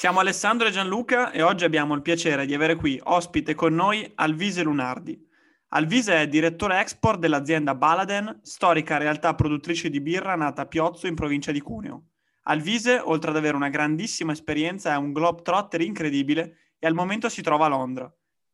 Siamo Alessandro e Gianluca e oggi abbiamo il piacere di avere qui ospite con noi Alvise Lunardi. Alvise è direttore export dell'azienda Baladen, storica realtà produttrice di birra nata a Piozzo in provincia di Cuneo. Alvise, oltre ad avere una grandissima esperienza, è un globetrotter incredibile e al momento si trova a Londra.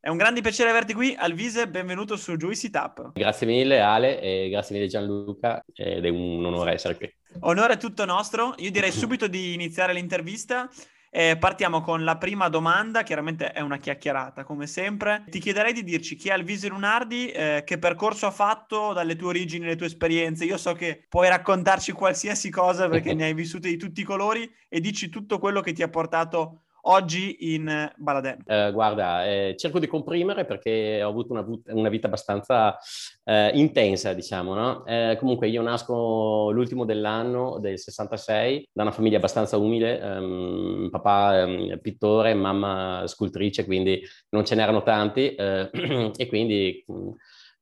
È un grande piacere averti qui, Alvise, benvenuto su Juicy Tap. Grazie mille Ale e grazie mille Gianluca ed è un onore essere qui. Onore tutto nostro, io direi subito di iniziare l'intervista eh, partiamo con la prima domanda, chiaramente è una chiacchierata come sempre. Ti chiederei di dirci chi è Alvise Lunardi, eh, che percorso ha fatto dalle tue origini, le tue esperienze. Io so che puoi raccontarci qualsiasi cosa perché ne hai vissute di tutti i colori e dici tutto quello che ti ha portato oggi in Baladen? Eh, guarda, eh, cerco di comprimere perché ho avuto una, una vita abbastanza eh, intensa, diciamo, no? Eh, comunque io nasco l'ultimo dell'anno del 66 da una famiglia abbastanza umile, um, papà um, pittore, mamma scultrice, quindi non ce n'erano tanti eh, e quindi... Um,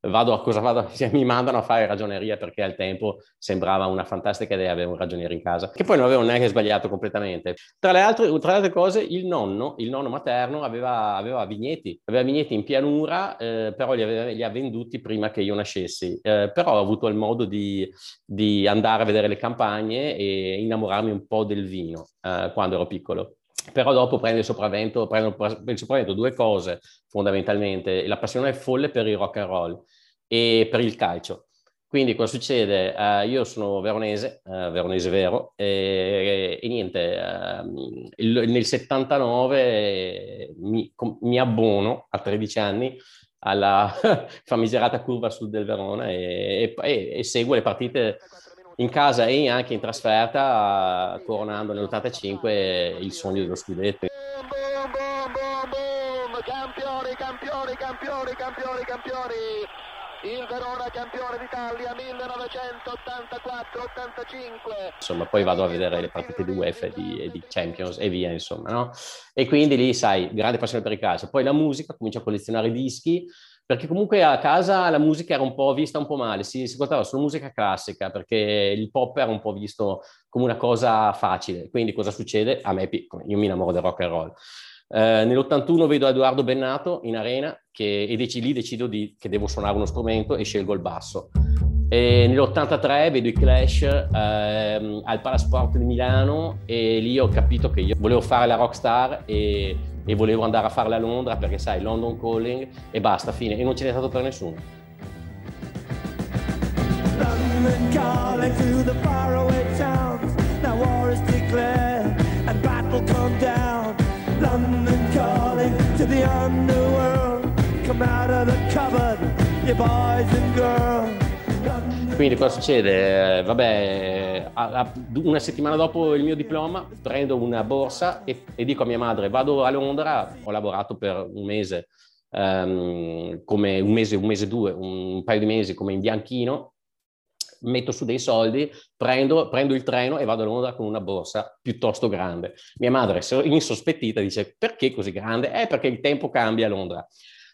vado a cosa vado, cioè, mi mandano a fare ragioneria perché al tempo sembrava una fantastica idea avere un ragioniere in casa, che poi non avevo neanche sbagliato completamente. Tra le altre, tra le altre cose, il nonno, il nonno materno, aveva, aveva vigneti, aveva vigneti in pianura, eh, però li, aveva, li, ha venduti prima che io nascessi. Eh, però ho avuto il modo di, di, andare a vedere le campagne e innamorarmi un po' del vino eh, quando ero piccolo però dopo prende il sopravvento, prende il sopravvento due cose fondamentalmente, la passione folle per il rock and roll e per il calcio. Quindi cosa succede? Uh, io sono veronese, uh, veronese vero, e, e, e niente, uh, il, nel 79 mi, com, mi, abbono a 13 anni alla famigerata curva sud del Verona e, e, seguo le partite in casa e anche in trasferta, coronando nell'85 il sogno dello scudetto. Campioni, campioni, campioni, campioni, campioni il Verona campione d'Italia 1984-85. Insomma, poi vado a vedere le partite di UEFA e di, di, Champions e via, insomma, no? E quindi lì, sai, grande passione per il calcio. Poi la musica, comincio a collezionare dischi, perché comunque a casa la musica era un po' vista un po' male, si, si ascoltava solo musica classica, perché il pop era un po' visto come una cosa facile. Quindi cosa succede? A me, io mi innamoro del rock and roll. Eh, nell'81 vedo Edoardo Bennato in arena che, e dec- lì decido di, che devo suonare uno strumento e scelgo il basso. E nell'83 vedo i Clash ehm, al Palasport di Milano e lì ho capito che io volevo fare la rockstar e, e volevo andare a farla a Londra perché sai, London Calling e basta, fine. E non ce n'è stato per nessuno. London boys and girls. Quindi cosa succede? Vabbè, una settimana dopo il mio diploma prendo una borsa e, e dico a mia madre vado a Londra, ho lavorato per un mese, um, come un mese, un mese, due, un paio di mesi come in bianchino metto su dei soldi, prendo, prendo, il treno e vado a Londra con una borsa piuttosto grande. Mia madre, insospettita, dice perché così grande? Eh, perché il tempo cambia a Londra.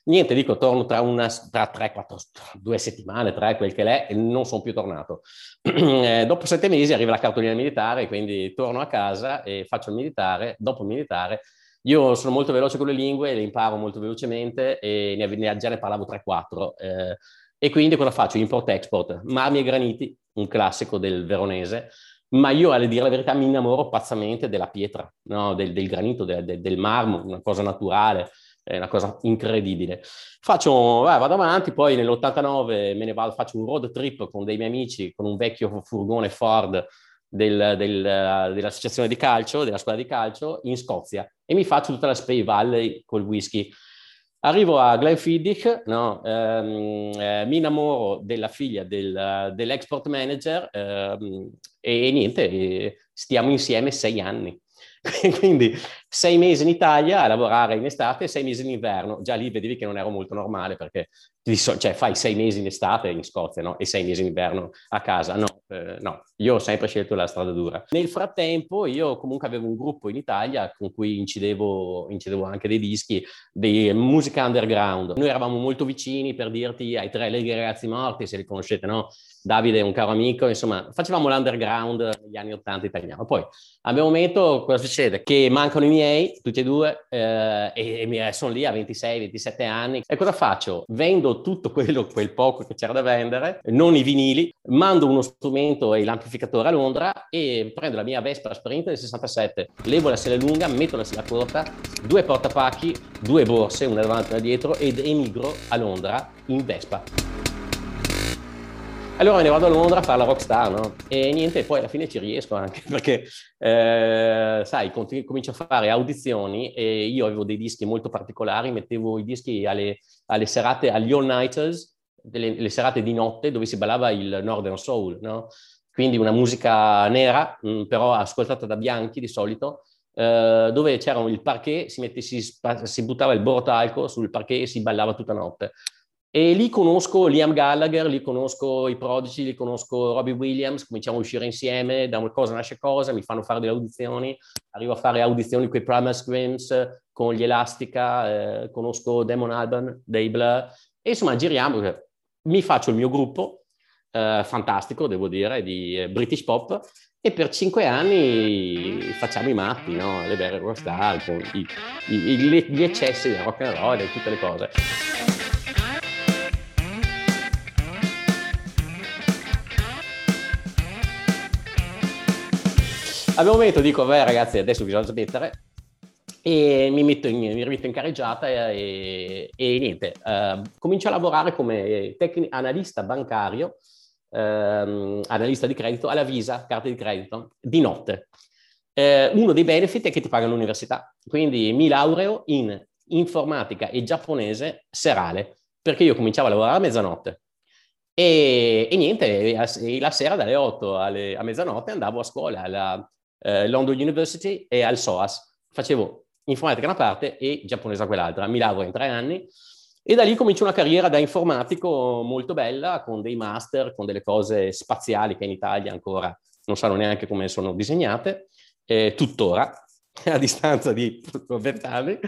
Niente, dico, torno tra, una, tra tre, quattro, due settimane, tre, quel che l'è, e non sono più tornato. eh, dopo sette mesi arriva la cartolina militare, quindi torno a casa e faccio il militare. Dopo il militare, io sono molto veloce con le lingue, le imparo molto velocemente e ne, ne, già ne parlavo 3-4. Eh, e quindi cosa faccio? Import-export, marmi e graniti, un classico del veronese, ma io a dire la verità mi innamoro pazzamente della pietra, no? del, del, granito, del, del, del, marmo, una cosa naturale. È una cosa incredibile. Faccio, eh, vado avanti, poi nell'89 me ne vado, faccio un road trip con dei miei amici, con un vecchio furgone Ford del, del, dell'associazione di calcio, della squadra di calcio, in Scozia e mi faccio tutta la Spey Valley col whisky. Arrivo a Glenfiddich, no? ehm, eh, mi innamoro della figlia del, dell'export manager ehm, e, e, niente, stiamo insieme sei anni. Quindi sei mesi in Italia a lavorare in estate e sei mesi in inverno. Già lì vedevi che non ero molto normale perché cioè, fai sei mesi in estate in Scozia no? e sei mesi in inverno a casa. No, eh, no, io ho sempre scelto la strada dura. Nel frattempo io comunque avevo un gruppo in Italia con cui incidevo, incidevo anche dei dischi di musica underground. Noi eravamo molto vicini per dirti ai tre leghi ragazzi morti, se li conoscete, no? Davide è un caro amico, insomma, facevamo l'underground negli anni 80 italiano. Poi, a un momento, cosa succede? Che mancano i miei, tutti e due, eh, e, e sono lì a 26-27 anni. E cosa faccio? Vendo tutto quello, quel poco che c'era da vendere, non i vinili, mando uno strumento e l'amplificatore a Londra e prendo la mia Vespa Sprint del 67, levo la sella lunga, metto la sella corta, due portapacchi, due borse, una davanti e una dietro, ed emigro a Londra in Vespa. Allora ne vado a Londra a fare la rockstar, no? E niente, poi alla fine ci riesco anche perché, eh, sai, comincio a fare audizioni e io avevo dei dischi molto particolari, mettevo i dischi alle, alle serate, agli all-nighters, le serate di notte dove si ballava il Northern Soul, no? Quindi una musica nera, mh, mm, però ascoltata da bianchi di solito, eh, dove c'era il parquet, si, mette, si, si buttava il borotalco sul parquet e si ballava tutta notte. E lì conosco Liam Gallagher, lì conosco i Prodigy, lì conosco Robbie Williams, cominciamo a uscire insieme, da una cosa nasce cosa, mi fanno fare delle audizioni, arrivo a fare audizioni con i Primal Screams, con gli Elastica, eh, conosco Damon Alban dei Blur, e insomma giriamo, mi faccio il mio gruppo, eh, fantastico devo dire, di eh, British Pop, e per cinque anni facciamo i matti, no? le vere rockstar, i, gli eccessi del rock and roll e tutte le cose. Abbiamo momento dico, beh ragazzi, adesso bisogna smettere e mi, metto in, mi rimetto in carreggiata e, e niente, eh, comincio a lavorare come tecni- analista bancario, ehm, analista di credito alla Visa, carte di credito, di notte. Eh, uno dei benefit è che ti pagano l'università, quindi mi laureo in informatica e giapponese serale, perché io cominciavo a lavorare a mezzanotte. E, e niente, la sera dalle 8 alle, a mezzanotte andavo a scuola alla eh, London University e al SOAS. Facevo informatica da una parte e giapponese da quell'altra. Mi lavoro in tre anni e da lì comincio una carriera da informatico molto bella, con dei master, con delle cose spaziali che in Italia ancora non sanno neanche come sono disegnate, eh, tuttora, a distanza di 20 anni.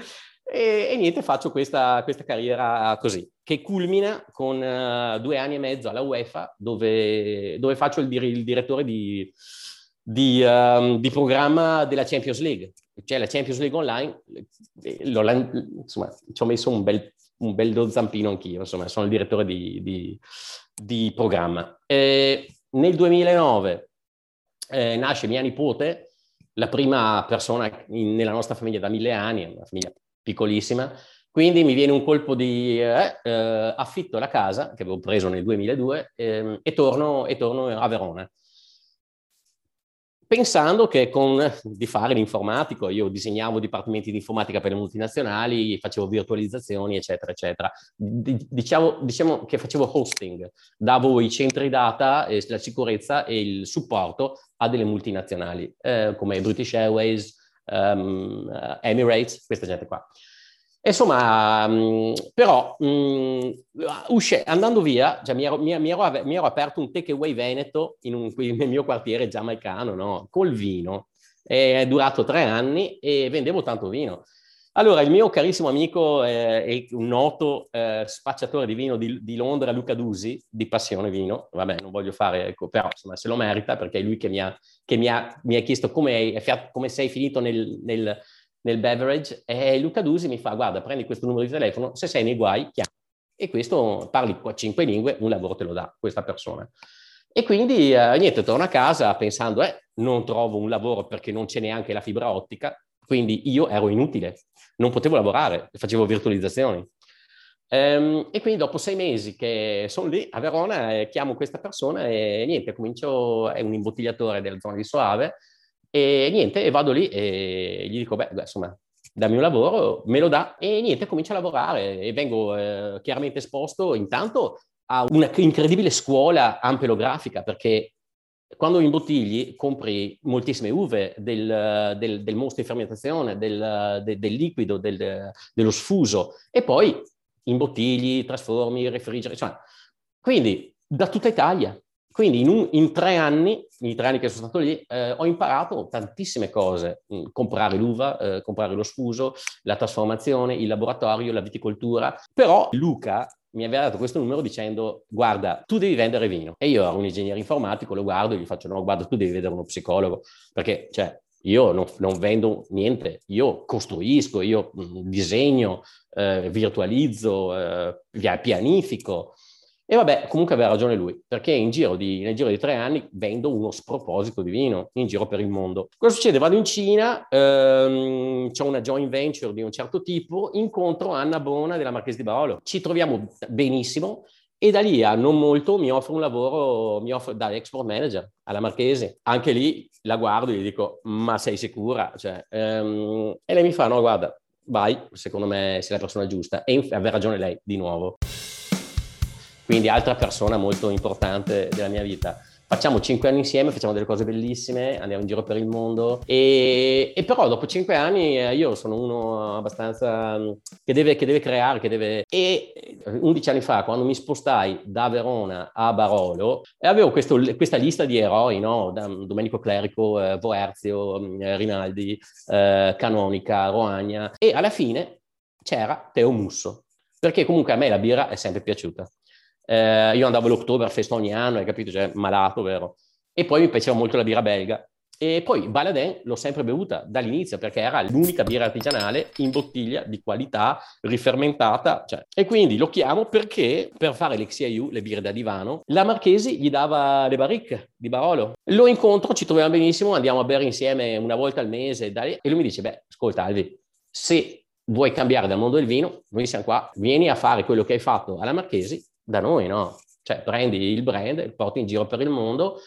E, e, niente, faccio questa, questa, carriera così, che culmina con uh, due anni e mezzo alla UEFA, dove, dove faccio il, dir- il direttore di, di, um, di, programma della Champions League. Cioè la Champions League online, insomma, ci ho messo un bel, un bel zampino anch'io, insomma, sono il direttore di, di, di programma. E nel 2009 eh, nasce mia nipote, la prima persona in, nella nostra famiglia da mille anni, una famiglia piccolissima, quindi mi viene un colpo di eh, eh, affitto la casa che avevo preso nel 2002 ehm, e torno, e torno a Verona pensando che con di fare l'informatico, io disegnavo dipartimenti di informatica per le multinazionali, facevo virtualizzazioni, eccetera, eccetera. Diciamo, diciamo che facevo hosting, davo i centri data, eh, la sicurezza e il supporto a delle multinazionali, eh, come British Airways, um, Emirates, questa gente qua. Insomma, mm, però mm, usce, andando via, cioè, mi, ero, mi, mi, ero, mi, ero, aperto un takeaway veneto in un, nel mio quartiere giamaicano, no? col vino. È durato tre anni e vendevo tanto vino. Allora, il mio carissimo amico eh, e un noto eh, spacciatore di vino di, di, Londra, Luca Dusi, di Passione Vino, vabbè, non voglio fare, ecco, però insomma, se lo merita perché è lui che mi ha, che mi ha, mi ha chiesto come, come, sei finito nel, nel nel beverage e Luca Dusi mi fa guarda prendi questo numero di telefono, se sei nei guai chiama. E questo parli cinque lingue, un lavoro te lo dà questa persona. E quindi eh, niente, torno a casa pensando, eh, non trovo un lavoro perché non c'è neanche la fibra ottica, quindi io ero inutile, non potevo lavorare, facevo virtualizzazioni. Ehm, e quindi dopo sei mesi che sono lì a Verona, eh, chiamo questa persona e niente, comincio, è un imbottigliatore della zona di Soave, e niente, e vado lì e gli dico, beh, insomma, dammi un lavoro, me lo dà e niente, comincio a lavorare e vengo eh, chiaramente esposto intanto a una incredibile scuola ampelografica perché quando imbottigli compri moltissime uve del, del, del mostro di fermentazione, del, del, del liquido, dello sfuso e poi imbottigli, trasformi, refrigeri, cioè, quindi da tutta Italia. Quindi in, un, in, tre anni, in tre anni che sono stato lì, eh, ho imparato tantissime cose, mm, comprare l'uva, eh, comprare lo sfuso, la trasformazione, il laboratorio, la viticoltura, però Luca mi aveva dato questo numero dicendo guarda, tu devi vendere vino. E io ero un ingegnere informatico, lo guardo e gli faccio no, guarda, tu devi vedere uno psicologo, perché cioè, io non, non, vendo niente, io costruisco, io mm, disegno, eh, virtualizzo, eh, pianifico. E vabbè, comunque aveva ragione lui, perché giro di, nel giro di tre anni vendo uno sproposito di vino in giro per il mondo. Cosa succede? Vado in Cina, ehm, c'è una joint venture di un certo tipo, incontro Anna Bona della Marchese di Barolo. Ci troviamo benissimo, e da lì a non molto mi offre un lavoro, mi offre da export manager alla Marchese. Anche lì la guardo e gli dico, ma sei sicura? Cioè, um, e lei mi fa, no, guarda, vai, secondo me sei la persona giusta. E aveva ragione lei, di nuovo. Quindi altra persona molto importante della mia vita facciamo cinque anni insieme, facciamo delle cose bellissime, andiamo in giro per il mondo e, e però dopo cinque anni eh, io sono uno abbastanza mm, che deve, che deve creare, che deve... E 11 anni fa, quando mi spostai da Verona a Barolo, avevo questo, questa lista di eroi, no? Domenico Clerico, eh, Voerzio, mm, Rinaldi, eh, Canonica, Roagna e alla fine c'era Teo Musso, perché comunque a me la birra è sempre piaciuta. Eh, io andavo all'Oktoberfest ogni anno, hai capito? Cioè, malato, vero? E poi mi piaceva molto la birra belga. E poi Baladin l'ho sempre bevuta dall'inizio perché era l'unica birra artigianale in bottiglia di qualità, rifermentata. Cioè. E quindi lo chiamo perché per fare l'XIU, le birre da divano, la Marchesi gli dava le barrique di Barolo. Lo incontro, ci troviamo benissimo, andiamo a bere insieme una volta al mese e lui mi dice, beh, ascolta Alvi, se vuoi cambiare dal mondo del vino, noi siamo qua, vieni a fare quello che hai fatto alla Marchesi da noi, no? Cioè prendi il brand e porti in giro per il mondo,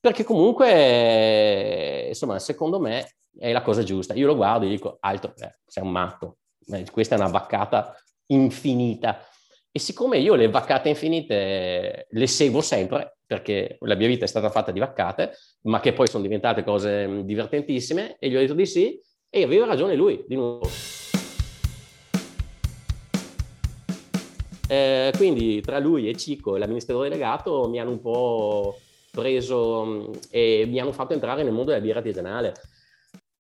perché comunque, insomma, secondo me è la cosa giusta. Io lo guardo e dico, altro, eh, sei un matto, eh, questa è una vaccata infinita. E siccome io le vaccate infinite le seguo sempre, perché la mia vita è stata fatta di vaccate, ma che poi sono diventate cose divertentissime, e gli ho detto di sì, e aveva ragione lui, di nuovo. Eh, quindi tra lui e Cico l'amministratore delegato mi hanno un po' preso mm, e mi hanno fatto entrare nel mondo della birra artigianale.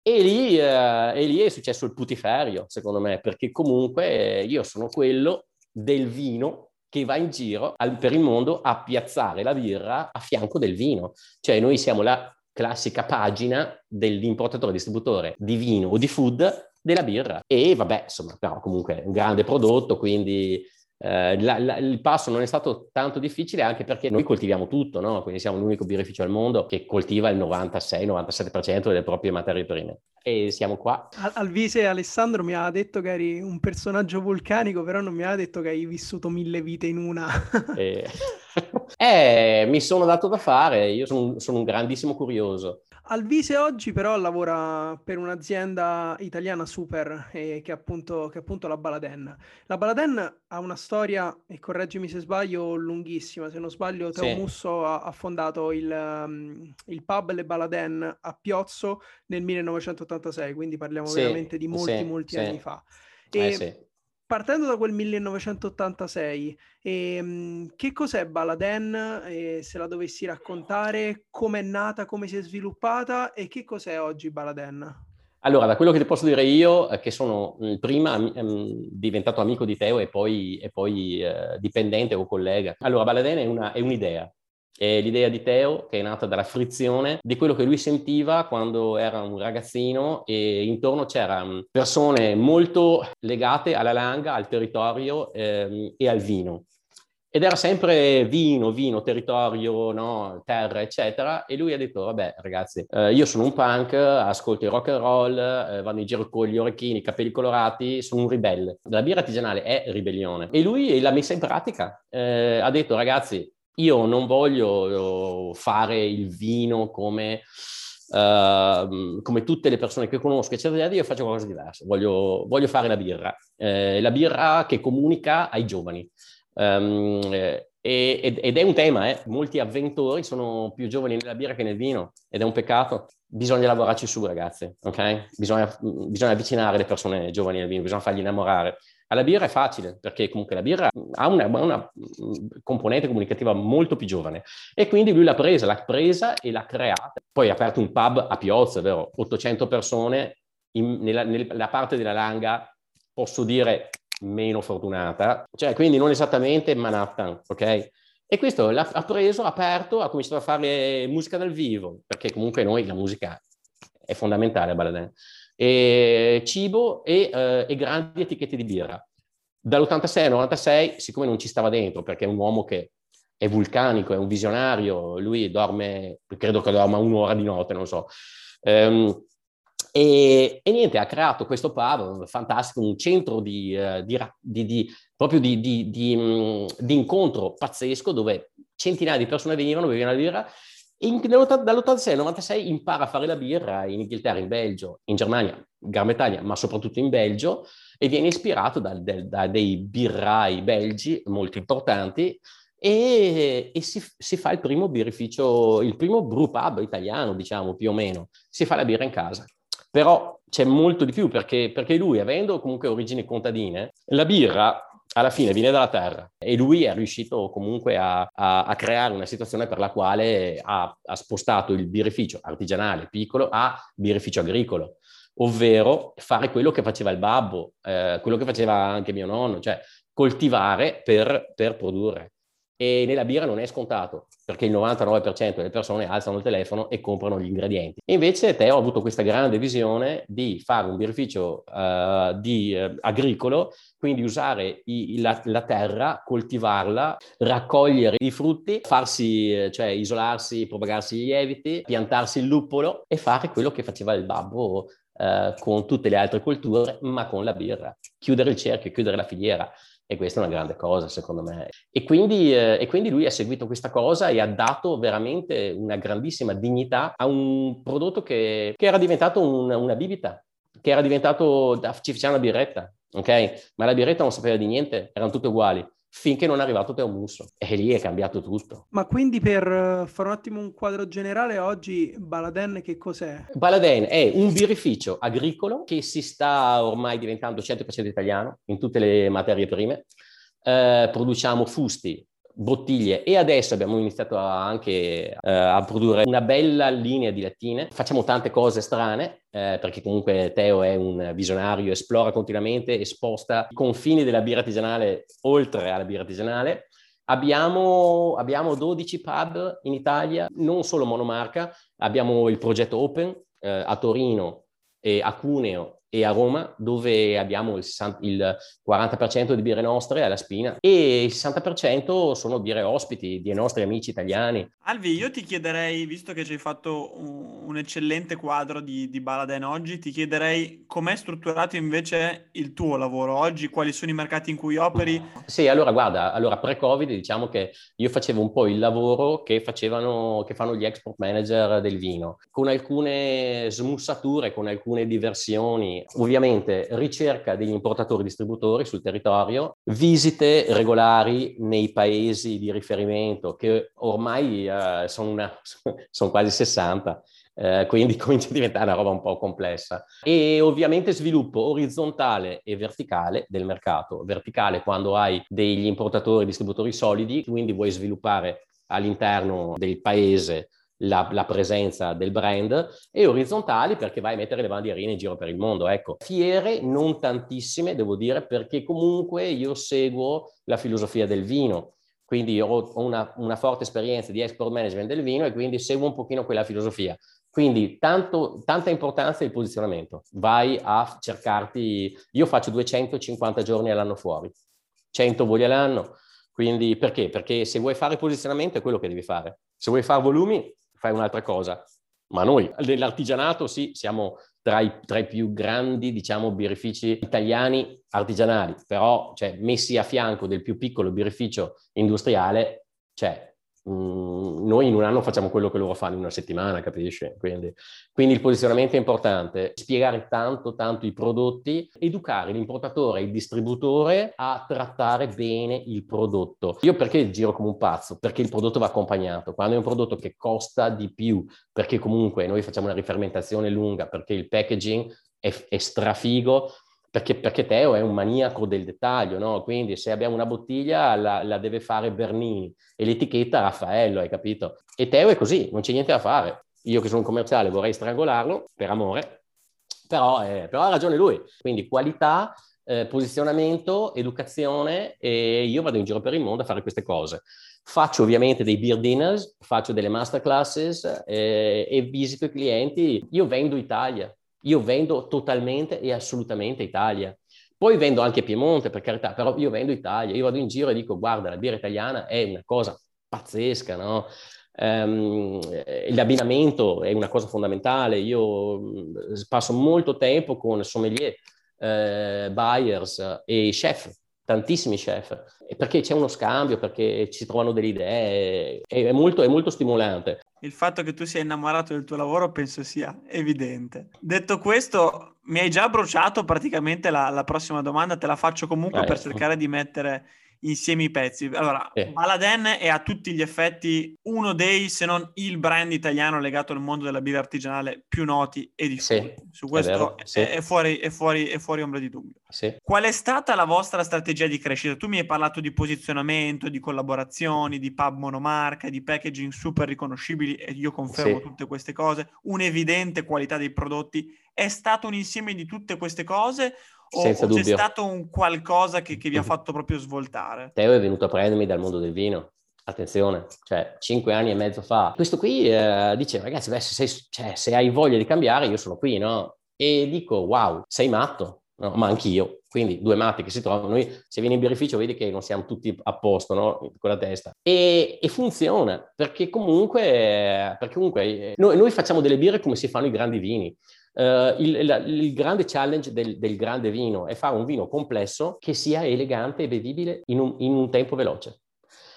E lì, eh, e lì è successo il putiferio, secondo me, perché comunque io sono quello del vino che va in giro al, per il mondo a piazzare la birra a fianco del vino. Cioè noi siamo la classica pagina dell'importatore distributore di vino o di food della birra. E vabbè, insomma, però comunque è un grande prodotto, quindi eh, la, la, il passo non è stato tanto difficile anche perché noi coltiviamo tutto, no? quindi siamo l'unico birrificio al mondo che coltiva il 96-97% delle proprie materie prime. E siamo qua. Al- Alvise Alessandro mi ha detto che eri un personaggio vulcanico, però non mi ha detto che hai vissuto mille vite in una. eh, eh, mi sono dato da fare, io sono, sono un grandissimo curioso. Alvise oggi però lavora per un'azienda italiana super eh, che, è appunto, che è appunto la Baladen. La Baladen ha una storia, e correggimi se sbaglio, lunghissima. Se non sbaglio, Teo sì. Musso ha, ha fondato il, um, il, pub Le Baladen a Piozzo nel 1986, quindi parliamo sì, veramente di molti, sì, molti anni fa. Eh, e eh partendo da quel 1986, ehm, che cos'è Baladen? Eh, se la dovessi raccontare, come è nata, come si è sviluppata e che cos'è oggi Baladen? Allora, da quello che ti posso dire io, che sono prima um, diventato amico di Teo e poi, e poi uh, dipendente o collega. Allora, Baladen è, è un'idea, è l'idea di Teo che è nata dalla frizione di quello che lui sentiva quando era un ragazzino e intorno c'erano persone molto legate alla langa, al territorio ehm, e al vino. ed era sempre vino, vino, territorio, no? terra, eccetera. E lui ha detto, vabbè ragazzi, eh, io sono un punk, ascolto il rock and roll, eh, vado in giro con gli orecchini, i capelli colorati, sono un ribelle. La birra artigianale è ribellione. E lui l'ha messa in pratica. Eh, ha detto, ragazzi, io non voglio fare il vino come... Uh, come tutte le persone che conosco, eccetera, io faccio qualcosa di diverso. Voglio, voglio fare la birra, eh, la birra che comunica ai giovani. Um, ed, ed, è un tema, eh? molti avventori sono più giovani nella birra che nel vino ed è un peccato. Bisogna lavorarci su, ragazzi, ok? Bisogna, bisogna avvicinare le persone giovani al vino, bisogna fargli innamorare. Alla birra è facile, perché comunque la birra ha una, una, componente comunicativa molto più giovane. E quindi lui l'ha presa, l'ha presa e l'ha creata. Poi ha aperto un pub a Piozza, vero? 800 persone in, nella, nella parte della Langa, posso dire meno fortunata, cioè quindi non esattamente Manhattan, ok? E questo l'ha ha preso, ha aperto, ha cominciato a fare musica dal vivo, perché comunque noi la musica è fondamentale a Baladin, e cibo e, eh, e grandi etichette di birra. Dall'86 al 96, siccome non ci stava dentro, perché è un uomo che è vulcanico, è un visionario, lui dorme, credo che dorma un'ora di notte, non so. Um, e, e, niente, ha creato questo pub fantastico, un centro di, uh, di, di, di proprio di, um, incontro pazzesco dove centinaia di persone venivano, bevevano la birra e dall'86 al 96 impara a fare la birra in Inghilterra, in Belgio, in Germania, Gran Bretagna, ma soprattutto in Belgio e viene ispirato da, da, da dei birrai belgi molto importanti e, e si, si, fa il primo birrificio, il primo brew pub italiano, diciamo più o meno. Si fa la birra in casa. Però c'è molto di più perché, perché lui, avendo comunque origini contadine, la birra alla fine viene dalla terra e lui è riuscito comunque a, a, a creare una situazione per la quale ha, ha, spostato il birrificio artigianale piccolo a birrificio agricolo, ovvero fare quello che faceva il babbo, eh, quello che faceva anche mio nonno, cioè coltivare per, per produrre. E nella birra non è scontato, perché il 99% delle persone alzano il telefono e comprano gli ingredienti. E invece Teo ha avuto questa grande visione di fare un birrificio uh, di, uh, agricolo, quindi usare i, la, la, terra, coltivarla, raccogliere i frutti, farsi, cioè isolarsi, propagarsi i lieviti, piantarsi il luppolo e fare quello che faceva il babbo uh, con tutte le altre culture, ma con la birra. Chiudere il cerchio, chiudere la filiera. E questa è una grande cosa, secondo me. E quindi, eh, e quindi, lui ha seguito questa cosa e ha dato veramente una grandissima dignità a un prodotto che, che era diventato un, una bibita, che era diventato, ci facciamo una birretta, ok? Ma la birretta non sapeva di niente, erano tutte uguali finché non è arrivato Teo Musso e lì è cambiato tutto. Ma quindi per eh, fare un attimo un quadro generale, oggi Baladen che cos'è? Baladen è un birrificio agricolo che si sta ormai diventando 100% italiano in tutte le materie prime. Eh, produciamo fusti, bottiglie e adesso abbiamo iniziato a anche eh, a produrre una bella linea di lattine. Facciamo tante cose strane eh, perché comunque Teo è un visionario, esplora continuamente e sposta i confini della birra artigianale oltre alla birra artigianale. Abbiamo, abbiamo 12 pub in Italia, non solo monomarca, abbiamo il progetto Open eh, a Torino e a Cuneo e a Roma dove abbiamo il, 60, il 40% di birre nostre alla spina e il 60% sono birre ospiti dei nostri amici italiani. Alvi, io ti chiederei, visto che ci hai fatto un, un eccellente quadro di, di Baladen oggi, ti chiederei com'è strutturato invece il tuo lavoro oggi, quali sono i mercati in cui operi? Sì, allora guarda, allora pre-Covid diciamo che io facevo un po' il lavoro che, facevano, che fanno gli export manager del vino, con alcune smussature, con alcune diversioni ovviamente ricerca degli importatori e distributori sul territorio, visite regolari nei paesi di riferimento che ormai uh, sono, una, sono quasi 60. Uh, quindi comincia a diventare una roba un po' complessa. E ovviamente sviluppo orizzontale e verticale del mercato. Verticale quando hai degli importatori e distributori solidi, quindi vuoi sviluppare all'interno del paese la, la, presenza del brand e orizzontali perché vai a mettere le bandierine in giro per il mondo. Ecco, fiere non tantissime, devo dire, perché comunque io seguo la filosofia del vino. Quindi ho una, una forte esperienza di export management del vino e quindi seguo un pochino quella filosofia. Quindi tanto, tanta importanza il posizionamento. Vai a cercarti, io faccio 250 giorni all'anno fuori, 100 voli all'anno, Quindi perché? Perché se vuoi fare posizionamento è quello che devi fare. Se vuoi fare volumi, fai un'altra cosa. Ma noi nell'artigianato sì, siamo tra i, tra i, più grandi, diciamo, birrifici italiani artigianali, però cioè, messi a fianco del più piccolo birrificio industriale, cioè Mm, noi in un anno facciamo quello che loro fanno in una settimana, capisci? Quindi, quindi, il posizionamento è importante, spiegare tanto, tanto i prodotti, educare l'importatore e il distributore a trattare bene il prodotto. Io perché giro come un pazzo? Perché il prodotto va accompagnato. Quando è un prodotto che costa di più, perché comunque noi facciamo una rifermentazione lunga, perché il packaging è, è strafigo, perché, perché, Teo è un maniaco del dettaglio, no? Quindi se abbiamo una bottiglia la, la, deve fare Bernini e l'etichetta Raffaello, hai capito? E Teo è così, non c'è niente da fare. Io che sono un commerciale vorrei strangolarlo per amore, però, eh, però ha ragione lui. Quindi qualità, eh, posizionamento, educazione e io vado in giro per il mondo a fare queste cose. Faccio ovviamente dei beer dinners, faccio delle masterclasses eh, e visito i clienti. Io vendo Italia, io vendo totalmente e assolutamente Italia. Poi vendo anche Piemonte, per carità, però io vendo Italia. Io vado in giro e dico, guarda, la birra italiana è una cosa pazzesca, no? Um, l'abbinamento è una cosa fondamentale. Io passo molto tempo con sommelier, eh, buyers e chef, tantissimi chef, perché c'è uno scambio, perché ci trovano delle idee, è, molto, è molto stimolante. Il fatto che tu sia innamorato del tuo lavoro penso sia evidente. Detto questo, mi hai già bruciato praticamente la, la prossima domanda, te la faccio comunque eh, per cercare di mettere insieme i pezzi. Allora, eh. Baladen è a tutti gli effetti uno dei, se non il brand italiano legato al mondo della birra artigianale più noti e diffusi. Sì, Su questo è, sì. è, fuori, è, fuori, è, fuori, ombra di dubbio. Sì. Qual è stata la vostra strategia di crescita? Tu mi hai parlato di posizionamento, di collaborazioni, di pub monomarca, di packaging super riconoscibili e io confermo tutte queste cose, un'evidente qualità dei prodotti. È stato un insieme di tutte queste cose o, Senza o dubbio. c'è stato un qualcosa che, che vi ha mhm. fatto proprio svoltare? Teo è venuto a prendermi dal mondo del vino. Attenzione, cioè cinque anni e mezzo fa. Questo qui eh, dice, ragazzi, beh, se, sei, cioè, se hai voglia di cambiare, io sono qui, no? E dico, wow, sei matto, no? ma anch'io. Quindi due matti che si trovano. Noi, se vieni in birrificio, vedi che non siamo tutti a posto, no? Con la testa. E, e funziona, perché comunque, perché comunque eh, noi, noi facciamo delle birre come si fanno i grandi vini. Uh, il, la, il, grande challenge del, del, grande vino è fare un vino complesso che sia elegante e bevibile in un, in un tempo veloce.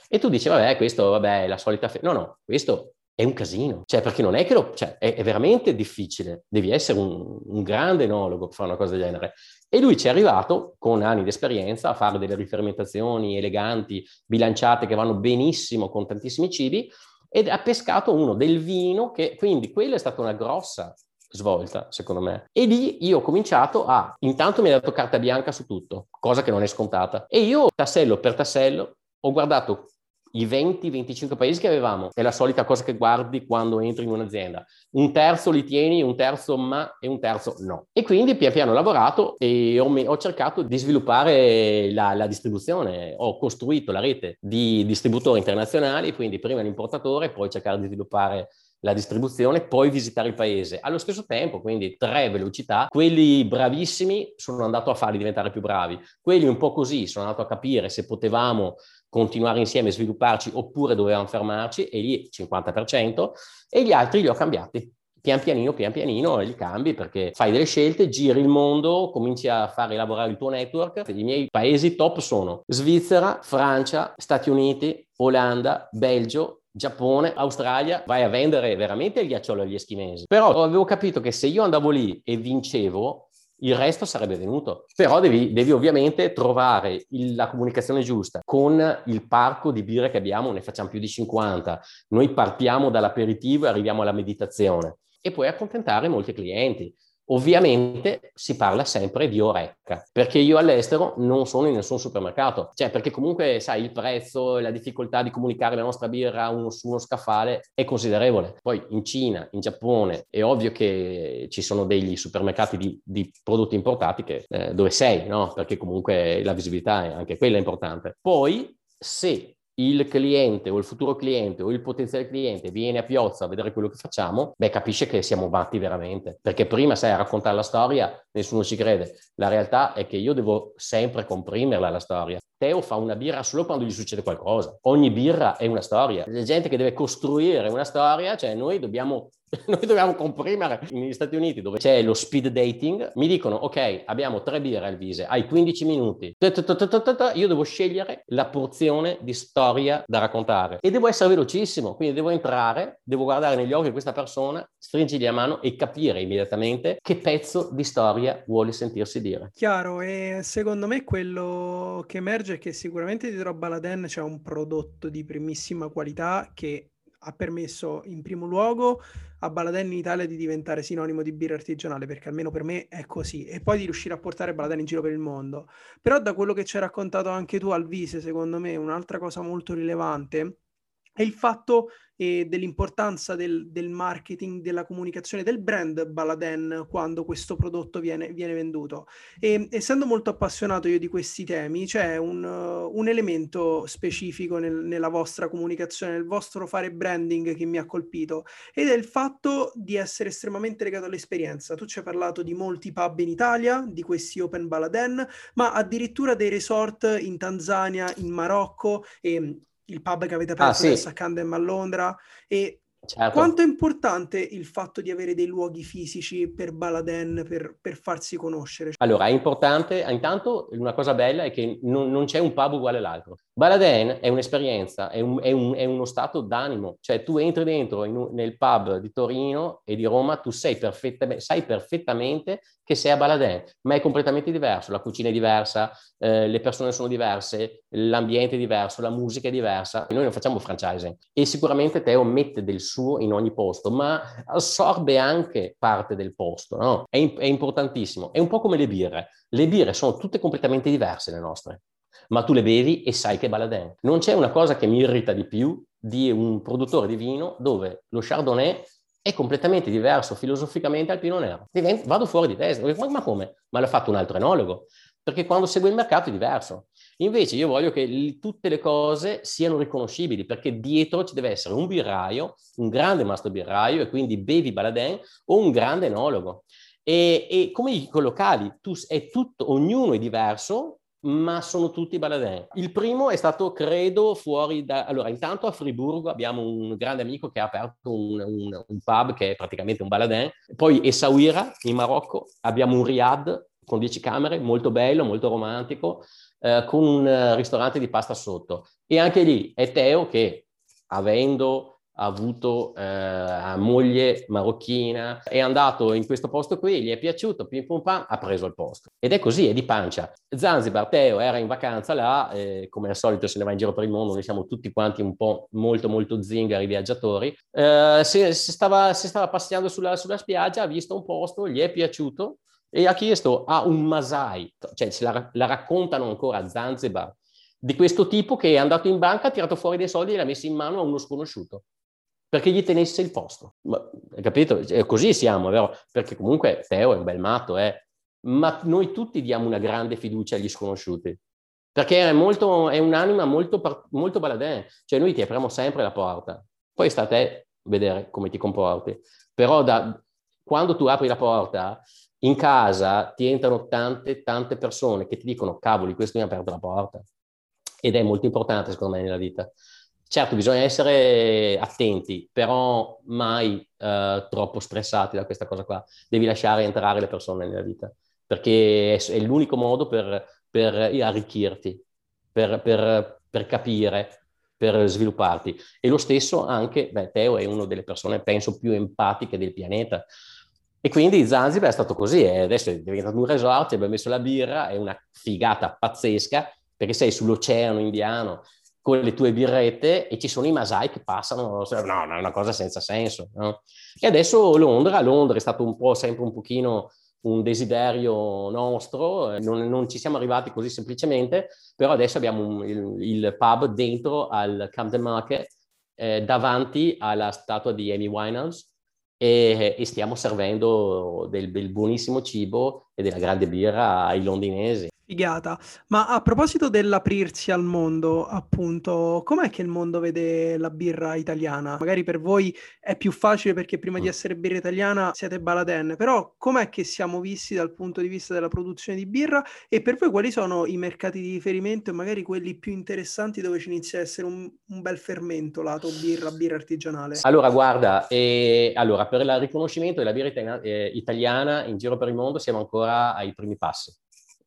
E tu dici, vabbè, questo vabbè, è la solita... Fe-". No, no, questo è un casino. Cioè, perché non è che lo... Cioè, è, è veramente difficile. Devi essere un, un, grande enologo per fare una cosa del genere. E lui ci è arrivato, con anni di esperienza, a fare delle rifermentazioni eleganti, bilanciate, che vanno benissimo con tantissimi cibi, ed ha pescato uno del vino che... Quindi quella è stata una grossa svolta, secondo me. E lì io ho cominciato a, intanto mi ha dato carta bianca su tutto, cosa che non è scontata. E io, tassello per tassello, ho guardato i 20-25 paesi che avevamo. È la solita cosa che guardi quando entri in un'azienda. Un terzo li tieni, un terzo ma e un terzo no. E quindi pian piano ho lavorato e ho, ho cercato di sviluppare la, la, distribuzione. Ho costruito la rete di distributori internazionali, quindi prima l'importatore, poi cercare di sviluppare la distribuzione, poi visitare il paese. Allo stesso tempo, quindi tre velocità, quelli bravissimi sono andato a farli diventare più bravi, quelli un po' così sono andato a capire se potevamo continuare insieme a svilupparci oppure dovevamo fermarci e lì 50% e gli altri li ho cambiati. Pian pianino, pian pianino li cambi perché fai delle scelte, giri il mondo, cominci a fare lavorare il tuo network. I miei paesi top sono Svizzera, Francia, Stati Uniti, Olanda, Belgio, Giappone, Australia, vai a vendere veramente il ghiacciolo agli eschimesi. Però avevo capito che se io andavo lì e vincevo, il resto sarebbe venuto. Però devi, devi ovviamente trovare il, la comunicazione giusta con il parco di birre che abbiamo, ne facciamo più di 50. Noi partiamo dall'aperitivo e arriviamo alla meditazione e puoi accontentare molti clienti. Ovviamente si parla sempre di orecca, perché io all'estero non sono in nessun supermercato, cioè perché comunque sai il prezzo e la difficoltà di comunicare la nostra birra uno, su uno scaffale è considerevole. Poi in Cina, in Giappone è ovvio che ci sono degli supermercati di, di prodotti importati che, eh, dove sei, no? Perché comunque la visibilità è anche quella importante. Poi se il cliente o il futuro cliente o il potenziale cliente viene a Piozza a vedere quello che facciamo, beh, capisce che siamo matti veramente. Perché prima, sai, a raccontare la storia, nessuno ci crede. La realtà è che io devo sempre comprimerla la storia. Teo fa una birra solo quando gli succede qualcosa. Ogni birra è una storia. C'è gente che deve costruire una storia, cioè noi dobbiamo Noi dobbiamo comprimere negli Stati Uniti dove c'è lo speed dating. Mi dicono, ok, abbiamo tre birre al vise, hai 15 minuti. Io devo scegliere la porzione di storia da raccontare e devo essere velocissimo. Quindi devo entrare, devo guardare negli occhi di questa persona, stringergli la mano e capire immediatamente che pezzo di storia vuole sentirsi dire. Chiaro, e secondo me quello che emerge è che sicuramente dietro a Baladen c'è un prodotto di primissima qualità che ha permesso in primo luogo a Baladen in Italia di diventare sinonimo di birra artigianale, perché almeno per me è così, e poi di riuscire a portare Baladen in giro per il mondo. Però da quello che ci hai raccontato anche tu Alvise, secondo me un'altra cosa molto rilevante è il fatto e dell'importanza del, del, marketing, della comunicazione del brand Baladen quando questo prodotto viene, viene venduto. E essendo molto appassionato io di questi temi, c'è un, un elemento specifico nel, nella vostra comunicazione, nel vostro fare branding che mi ha colpito ed è il fatto di essere estremamente legato all'esperienza. Tu ci hai parlato di molti pub in Italia, di questi Open Baladen, ma addirittura dei resort in Tanzania, in Marocco e il pub che avete aperto ah, sì. a Camden a Londra e Certo. Quanto è importante il fatto di avere dei luoghi fisici per Baladen, per, per farsi conoscere? Allora, è importante, intanto una cosa bella è che non, non c'è un pub uguale all'altro. Baladen è un'esperienza, è, un, è, un, è uno stato d'animo, cioè tu entri dentro in, nel pub di Torino e di Roma, tu perfettamente, sai perfettamente che sei a Baladen, ma è completamente diverso, la cucina è diversa, eh, le persone sono diverse, l'ambiente è diverso, la musica è diversa. Noi non facciamo franchising e sicuramente Teo mette del suo in ogni posto, ma assorbe anche parte del posto, no? È, è importantissimo. È un po' come le birre. Le birre sono tutte completamente diverse le nostre, ma tu le bevi e sai che Baladin. Non c'è una cosa che mi irrita di più di un produttore di vino dove lo Chardonnay è completamente diverso filosoficamente al Pinot Nero. Vado fuori di testa, ma come? Ma l'ha fatto un altro enologo, perché quando segue il mercato è diverso. Invece io voglio che l- tutte le cose siano riconoscibili perché dietro ci deve essere un birraio, un grande mastro birraio e quindi bevi Baladin o un grande enologo. E, e come i collocali, tu, è tutto, ognuno è diverso, ma sono tutti baladin. Il primo è stato, credo, fuori da... Allora, intanto a Friburgo abbiamo un grande amico che ha aperto un, un, un pub che è praticamente un baladin. Poi Essaouira, in Marocco, abbiamo un riad con 10 camere, molto bello, molto romantico, eh, con un ristorante di pasta sotto. E anche lì è Teo che, avendo avuto eh, moglie marocchina, è andato in questo posto qui, gli è piaciuto, pim pum pam, ha preso il posto. Ed è così, è di pancia. Zanzibar, Teo era in vacanza là, eh, come al solito se ne va in giro per il mondo, noi siamo tutti quanti un po' molto molto zingari viaggiatori, eh, si, si, stava, si stava passeggiando sulla, sulla spiaggia, ha visto un posto, gli è piaciuto, e ha chiesto a un Masai, cioè se la, la, raccontano ancora a Zanzibar, di questo tipo che è andato in banca, ha tirato fuori dei soldi e li ha messi in mano a uno sconosciuto perché gli tenesse il posto. Ma, capito? Così siamo, vero? Perché comunque Teo è un bel matto, eh? ma noi tutti diamo una grande fiducia agli sconosciuti. Perché è, molto, è un'anima molto, molto baladin, cioè noi ti apriamo sempre la porta, poi sta a te vedere come ti comporti. Però da, quando tu apri la porta, in casa ti entrano tante, tante persone che ti dicono, cavoli, questo mi ha aperto la porta. Ed è molto importante, secondo me, nella vita. Certo, bisogna essere attenti, però mai eh, troppo stressati da questa cosa qua. Devi lasciare entrare le persone nella vita, perché è, è l'unico modo per, per arricchirti, per, per, per, capire, per svilupparti. E lo stesso anche, beh, Teo è una delle persone, penso, più empatiche del pianeta. E quindi Zanzibar è stato così, e adesso è diventato un resort, abbiamo messo la birra, è una figata pazzesca, perché sei sull'oceano indiano, con le tue birrette e ci sono i masai che passano, no, è una cosa senza senso. No? E adesso Londra, Londra è stato un po' sempre un pochino un desiderio nostro, non, non ci siamo arrivati così semplicemente, però adesso abbiamo un, il, il, pub dentro al Camden Market eh, davanti alla statua di Amy Winehouse e, e stiamo servendo del, del buonissimo cibo e della grande birra ai londinesi. Figata. Ma a proposito dell'aprirsi al mondo, appunto, com'è che il mondo vede la birra italiana? Magari per voi è più facile perché prima di mm. essere birra italiana siete Baladen, però com'è che siamo visti dal punto di vista della produzione di birra e per voi quali sono i mercati di riferimento e magari quelli più interessanti dove ci inizia a essere un, un bel fermento lato birra, birra artigianale? Allora, guarda, eh, allora, per il riconoscimento della birra italiana, eh, italiana in giro per il mondo siamo ancora ai primi passi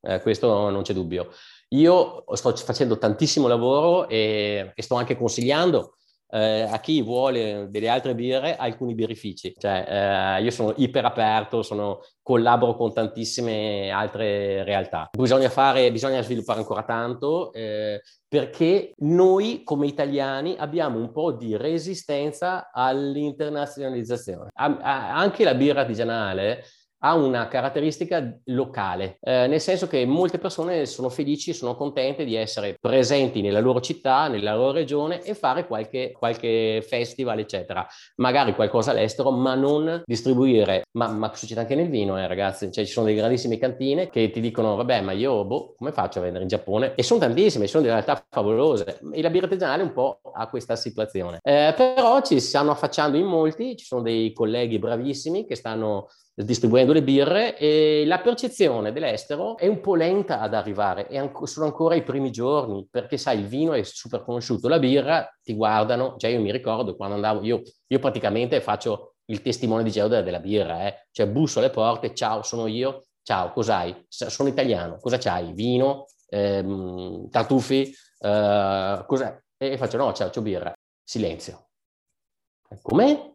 eh, questo non c'è dubbio. Io sto facendo tantissimo lavoro e, e sto anche consigliando eh, a chi vuole delle altre birre alcuni birrifici. Cioè, eh, io sono iper aperto, sono, collaboro con tantissime altre realtà. Bisogna, fare, bisogna sviluppare ancora tanto eh, perché noi come italiani abbiamo un po' di resistenza all'internazionalizzazione. A, a, anche la birra artigianale ha una caratteristica locale, eh, nel senso che molte persone sono felici, sono contente di essere presenti nella loro città, nella loro regione e fare qualche, qualche festival, eccetera. Magari qualcosa all'estero, ma non distribuire. Ma, ma succede anche nel vino, eh, ragazzi. Cioè, ci sono delle grandissime cantine che ti dicono, vabbè, ma io, boh, come faccio a vendere in Giappone? E sono tantissime, sono delle realtà favolose. E la birra artigianale un po' ha questa situazione. Eh, però ci stanno affacciando in molti, ci sono dei colleghi bravissimi che stanno distribuendo le birre e la percezione dell'estero è un po' lenta ad arrivare, anco, sono ancora i primi giorni, perché sai, il vino è super conosciuto, la birra ti guardano, cioè io mi ricordo quando andavo, io, io praticamente faccio il testimone di Geo della birra, eh? cioè busso alle porte, ciao, sono io, ciao, cos'hai? Sono italiano, cosa c'hai? Vino, ehm, tartufi, eh, cos'è? E faccio no, ciao, c'ho birra, silenzio. Com'è?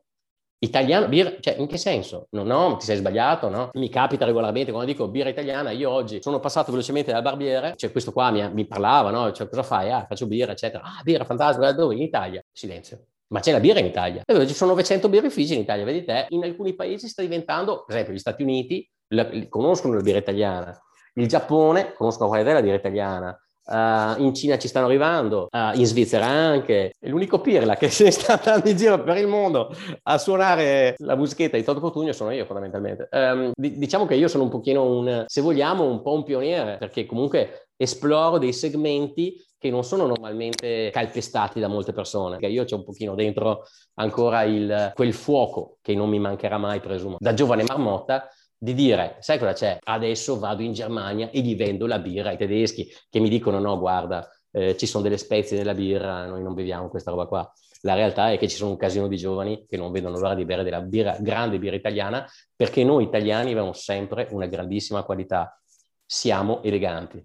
Italiano, birra, cioè in che senso? No, no, ti sei sbagliato, no? Mi capita regolarmente quando dico birra italiana, io oggi sono passato velocemente dal barbiere, cioè questo qua mi, mi parlava, no? Cioè cosa fai? Ah, faccio birra, eccetera. Ah, birra, fantastica, dove? In Italia. Silenzio. Ma c'è la birra in Italia. Ci sono 900 birrifici in Italia, vedi te? In alcuni paesi sta diventando, per esempio gli Stati Uniti, la, conoscono la birra italiana. Il Giappone conoscono qual è la birra italiana. Uh, in Cina ci stanno arrivando, uh, in Svizzera anche. È l'unico pirla che ne sta andando in giro per il mondo a suonare la musichetta di Toto Cotugno sono io fondamentalmente. Um, d- diciamo che io sono un pochino un, se vogliamo, un po' un pioniere, perché comunque esploro dei segmenti che non sono normalmente calpestati da molte persone. Io c'ho un pochino dentro ancora il, quel fuoco che non mi mancherà mai, presumo. Da giovane marmotta di dire, sai cosa c'è? Adesso vado in Germania e gli vendo la birra ai tedeschi che mi dicono no, guarda, eh, ci sono delle spezie nella birra, noi non beviamo questa roba qua. La realtà è che ci sono un casino di giovani che non vedono l'ora di bere della birra, grande birra italiana, perché noi italiani abbiamo sempre una grandissima qualità. Siamo eleganti.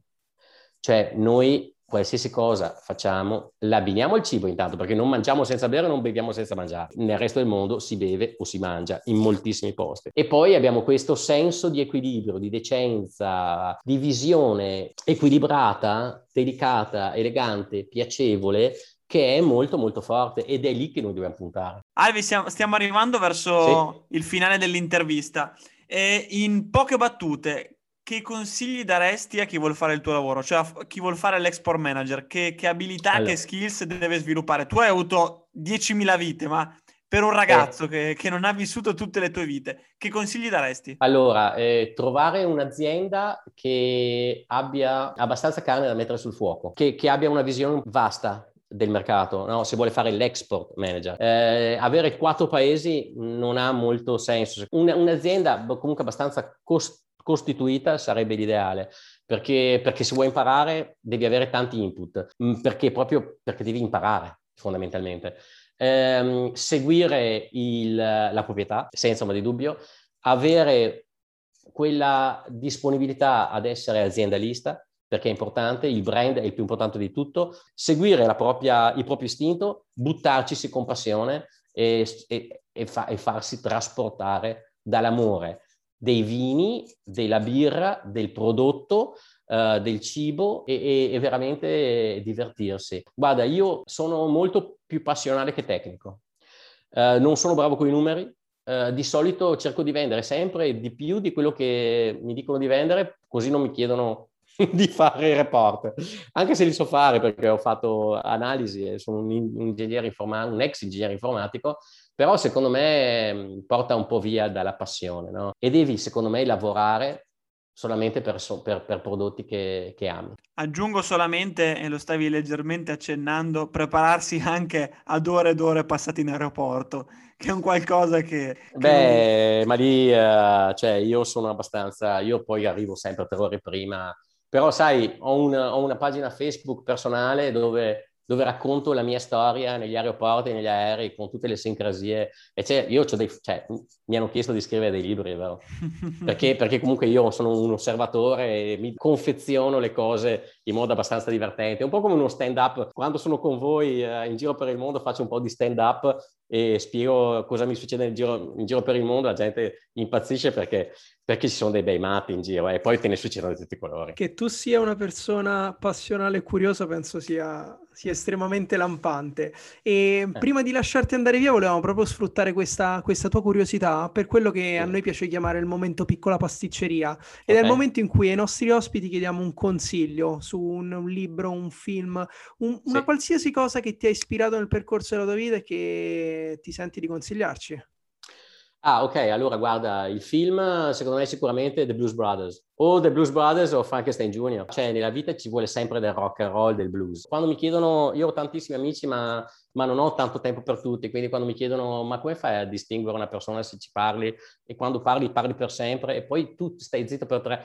Cioè, noi qualsiasi cosa facciamo, l'abbiniamo al cibo intanto, perché non mangiamo senza bere, non beviamo senza mangiare. Nel resto del mondo si beve o si mangia in moltissimi posti. E poi abbiamo questo senso di equilibrio, di decenza, di visione equilibrata, delicata, elegante, piacevole, che è molto molto forte ed è lì che noi dobbiamo puntare. Alvi, stiamo arrivando verso sì. il finale dell'intervista. E in poche battute, che consigli daresti a chi vuole fare il tuo lavoro? Cioè a chi vuole fare l'export manager? Che, che abilità, allora. che skills deve sviluppare? Tu hai avuto 10.000 vite, ma per un ragazzo eh. che, che, non ha vissuto tutte le tue vite, che consigli daresti? Allora, eh, trovare un'azienda che abbia abbastanza carne da mettere sul fuoco, che, che abbia una visione vasta del mercato, no? se vuole fare l'export manager. Eh, avere quattro paesi non ha molto senso. Un, un'azienda comunque abbastanza costosa costituita sarebbe l'ideale, perché, perché se vuoi imparare devi avere tanti input, mm, perché proprio perché devi imparare fondamentalmente. Eh, seguire il, la proprietà, senza ombra di dubbio, avere quella disponibilità ad essere aziendalista, perché è importante, il brand è il più importante di tutto, seguire propria, il proprio istinto, buttarci con passione e, e, e, fa, e farsi trasportare dall'amore dei vini, della birra, del prodotto, uh, del cibo e, e, e, veramente divertirsi. Guarda, io sono molto più passionale che tecnico. Uh, non sono bravo con i numeri. Uh, di solito cerco di vendere sempre di più di quello che mi dicono di vendere, così non mi chiedono di fare report, anche se li so fare perché ho fatto analisi e sono un, ingegnere informatico, un ex ingegnere informatico, però secondo me porta un po' via dalla passione, no? E devi, secondo me, lavorare solamente per, per, per prodotti che, che, ami. Aggiungo solamente, e lo stavi leggermente accennando, prepararsi anche ad ore ed ore passate in aeroporto, che è un qualcosa che... che Beh, non... ma lì, uh, cioè, io sono abbastanza, io poi arrivo sempre tre ore prima, però sai, ho, un, ho una pagina Facebook personale dove dove racconto la mia storia negli aeroporti, negli aerei, con tutte le sincrasie. E cioè, io dei, cioè, mi hanno chiesto di scrivere dei libri, vero? Perché, perché comunque io sono un osservatore e mi confeziono le cose in modo abbastanza divertente. Un po' come uno stand-up. Quando sono con voi eh, in giro per il mondo faccio un po' di stand-up e spiego cosa mi succede in giro, in giro per il mondo, la gente impazzisce perché, perché, ci sono dei bei matti in giro e poi te ne succedono di tutti i colori. Che tu sia una persona passionale e curiosa penso sia, sia estremamente lampante. E eh. prima di lasciarti andare via volevamo proprio sfruttare questa, questa tua curiosità per quello che sì. a noi piace chiamare il momento piccola pasticceria ed okay. è il momento in cui ai nostri ospiti chiediamo un consiglio su un, un libro, un film, un, una qualsiasi cosa che ti ha ispirato nel percorso della tua vita e che ti senti di consigliarci? Ah, ok, allora guarda, il film secondo me è sicuramente The Blues Brothers, o The Blues Brothers o Frankenstein Jr. Cioè, nella vita ci vuole sempre del rock and roll, del blues. Quando mi chiedono, io ho tantissimi amici, ma, ma non ho tanto tempo per tutti, quindi quando mi chiedono, ma come fai a distinguere una persona se ci parli? E quando parli, parli per sempre, e poi tu stai zitto per tre.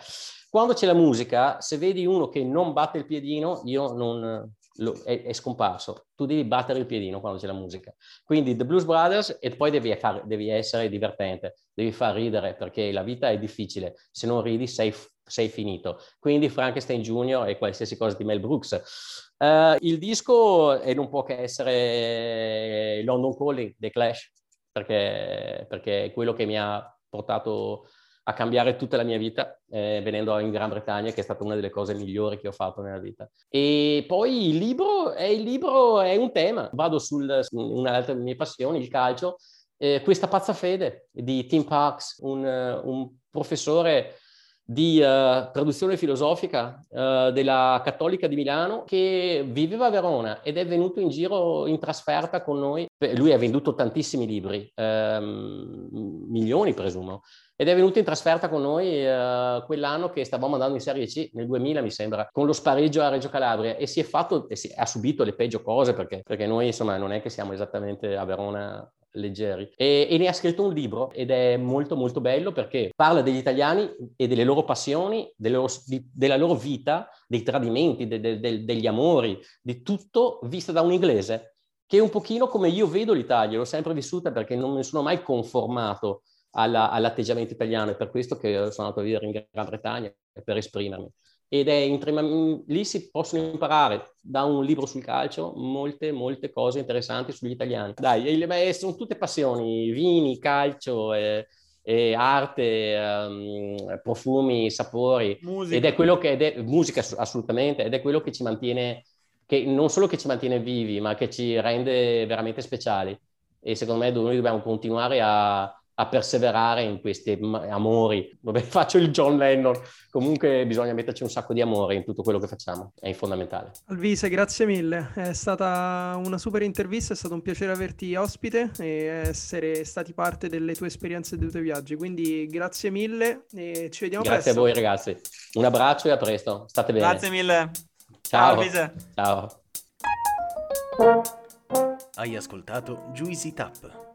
Quando c'è la musica, se vedi uno che non batte il piedino, io non, lo, è, è, scomparso. Tu devi battere il piedino quando c'è la musica. Quindi The Blues Brothers e poi devi, far, devi essere divertente, devi far ridere perché la vita è difficile. Se non ridi sei, sei finito. Quindi Frankenstein Jr. e qualsiasi cosa di Mel Brooks. Uh, il disco è non può che essere London Calling, The Clash, perché, perché è quello che mi ha portato a cambiare tutta la mia vita eh, venendo in Gran Bretagna, che è stata una delle cose migliori che ho fatto nella vita. E poi il libro, è, il libro è un tema. Vado su una delle mie passioni, il calcio. Eh, questa pazza fede di Tim Parks, un, un professore di uh, traduzione filosofica uh, della Cattolica di Milano che viveva a Verona ed è venuto in giro in trasferta con noi. Lui ha venduto tantissimi libri, um, milioni presumo, ed è venuto in trasferta con noi uh, quell'anno che stavamo andando in Serie C, nel 2000 mi sembra, con lo spareggio a Reggio Calabria e si è fatto, e si, ha subito le peggio cose perché, perché noi insomma non è che siamo esattamente a Verona leggeri. E, e, ne ha scritto un libro ed è molto molto bello perché parla degli italiani e delle loro passioni, delle loro, di, della loro vita, dei tradimenti, de, de, de, degli amori, di tutto vista da un inglese, che è un pochino come io vedo l'Italia, l'ho sempre vissuta perché non mi sono mai conformato alla, all'atteggiamento italiano, è per questo che sono andato a vivere in Gran Bretagna, per esprimermi ed è in, lì si possono imparare da un libro sul calcio molte, molte cose interessanti sugli italiani. Dai, beh, sono tutte passioni, vini, calcio, e, e arte, um, profumi, sapori. Musica. Ed è quello che, è, musica assolutamente, ed è quello che ci mantiene, che non solo che ci mantiene vivi, ma che ci rende veramente speciali. E secondo me noi dobbiamo continuare a, a perseverare in questi amori. Vabbè, faccio il John Lennon. Comunque bisogna metterci un sacco di amore in tutto quello che facciamo, è fondamentale. Alvise, grazie mille. È stata una super intervista, è stato un piacere averti ospite e essere stati parte delle tue esperienze e dei tuoi viaggi. Quindi grazie mille e ci vediamo grazie presto. Grazie a voi ragazzi. Un abbraccio e a presto. State bene. Grazie mille. Ciao. Ciao. Ciao. Hai ascoltato Juicy Tap